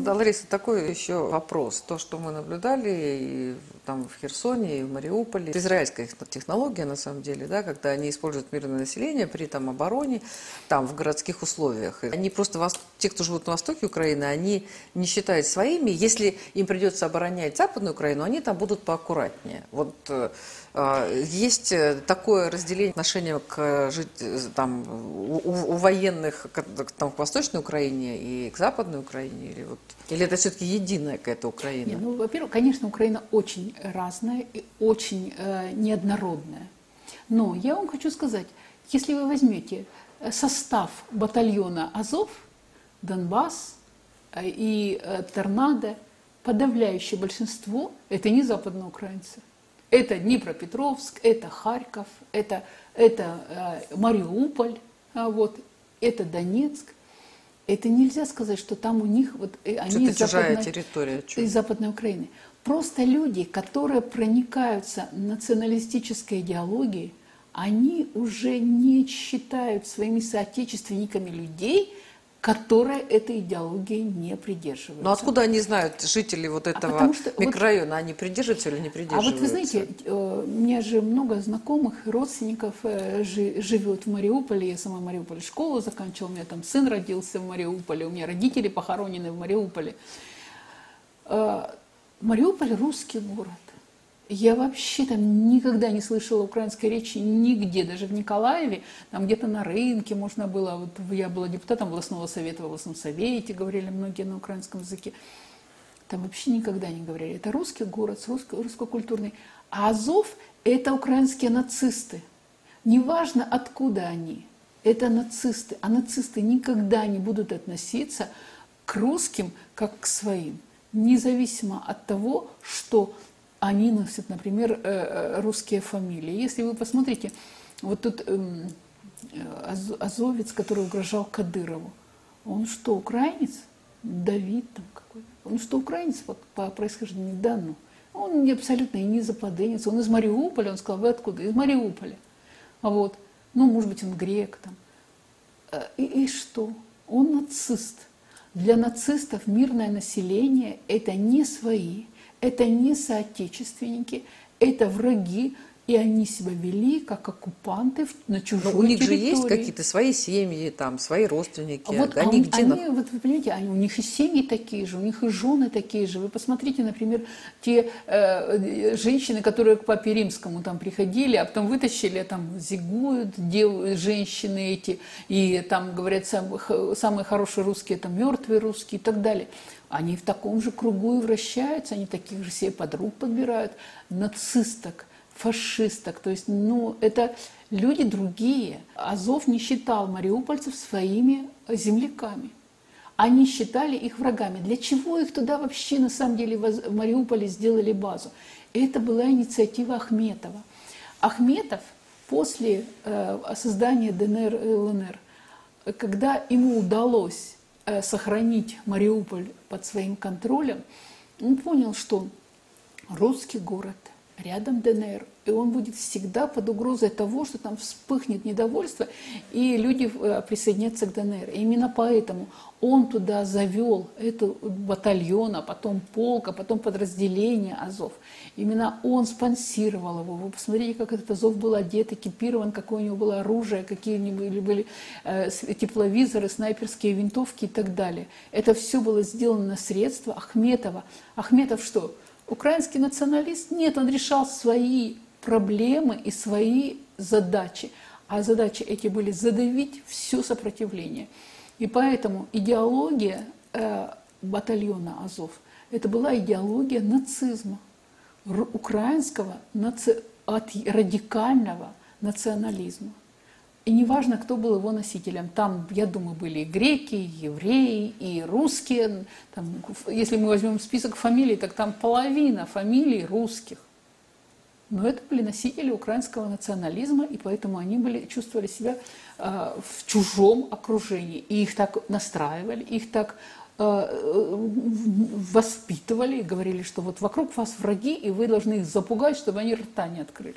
Да, Лариса, такой еще вопрос. То, что мы наблюдали и там в Херсоне, и в Мариуполе, израильская технология, на самом деле, да, когда они используют мирное население при там, обороне, там, в городских условиях. Они просто, те, кто живут на востоке Украины, они не считают своими. Если им придется оборонять Западную Украину, они там будут поаккуратнее. Вот э, э, есть такое разделение отношения к там, у, у военных к, там, к Восточной Украине и к Западной Украине? Или, вот, или это все-таки единая какая-то Украина? Нет, ну, во-первых, конечно, Украина очень разная и очень э, неоднородная. Но я вам хочу сказать, если вы возьмете э, состав батальона Азов, Донбасс э, и э, Торнадо, подавляющее большинство – это не западноукраинцы. Это Днепропетровск, это Харьков, это, это э, Мариуполь, э, вот, это Донецк. Это нельзя сказать, что там у них вот они из западной, территория, из западной Украины. Просто люди, которые проникаются националистической идеологией, они уже не считают своими соотечественниками людей, которые этой идеологии не придерживаются. Но откуда они знают, жители вот а этого а что, микрорайона, вот, они придерживаются или не придерживаются? А вот вы знаете, э, у меня же много знакомых, родственников э, живет в Мариуполе, я сама в Мариуполе школу заканчивала, у меня там сын родился в Мариуполе, у меня родители похоронены в Мариуполе. Мариуполь русский город. Я вообще там никогда не слышала украинской речи нигде, даже в Николаеве, там где-то на рынке можно было, вот я была депутатом областного совета, в областном совете говорили многие на украинском языке. Там вообще никогда не говорили. Это русский город, русско- русско-культурный. А Азов – это украинские нацисты. Неважно, откуда они, это нацисты. А нацисты никогда не будут относиться к русским как к своим независимо от того, что они носят, например, э, э, русские фамилии. Если вы посмотрите, вот тут эм, азовец, который угрожал Кадырову, он что, украинец? Давид там какой-то. Он что, украинец по, по происхождению? Да, ну. Он не абсолютно и не западенец. Он из Мариуполя. Он сказал, вы откуда? Из Мариуполя. Вот, ну, может быть, он грек там. Э, и, и что? Он нацист. Для нацистов мирное население – это не свои, это не соотечественники, это враги, и они себя вели как оккупанты на чужой Но у них территории. же есть какие-то свои семьи, там, свои родственники. Вот они, он, где они, вот вы понимаете, они, у них и семьи такие же, у них и жены такие же. Вы посмотрите, например, те э, женщины, которые к папе римскому там приходили, а потом вытащили, там зигуют дев, женщины эти, и там говорят самые, самые хорошие русские, там мертвые русские и так далее. Они в таком же кругу и вращаются, они таких же себе подруг подбирают, нацисток фашисток. То есть, ну, это люди другие. Азов не считал мариупольцев своими земляками. Они считали их врагами. Для чего их туда вообще на самом деле в Мариуполе сделали базу? Это была инициатива Ахметова. Ахметов после э, создания ДНР и ЛНР, когда ему удалось э, сохранить Мариуполь под своим контролем, он понял, что русский город – рядом ДНР. И он будет всегда под угрозой того, что там вспыхнет недовольство, и люди э, присоединятся к ДНР. И именно поэтому он туда завел эту батальон, а потом полк, а потом подразделение Азов. Именно он спонсировал его. Вы посмотрите, как этот Азов был одет, экипирован, какое у него было оружие, какие у него были, э, тепловизоры, снайперские винтовки и так далее. Это все было сделано на средства Ахметова. Ахметов что? Украинский националист? Нет, он решал свои проблемы и свои задачи. А задачи эти были задавить все сопротивление. И поэтому идеология э, батальона Азов – это была идеология нацизма, украинского наци... радикального национализма. И неважно, кто был его носителем. Там, я думаю, были и греки, и евреи, и русские. Там, если мы возьмем список фамилий, так там половина фамилий русских. Но это были носители украинского национализма, и поэтому они были, чувствовали себя э, в чужом окружении. И их так настраивали, их так э, воспитывали, и говорили, что вот вокруг вас враги, и вы должны их запугать, чтобы они рта не открыли.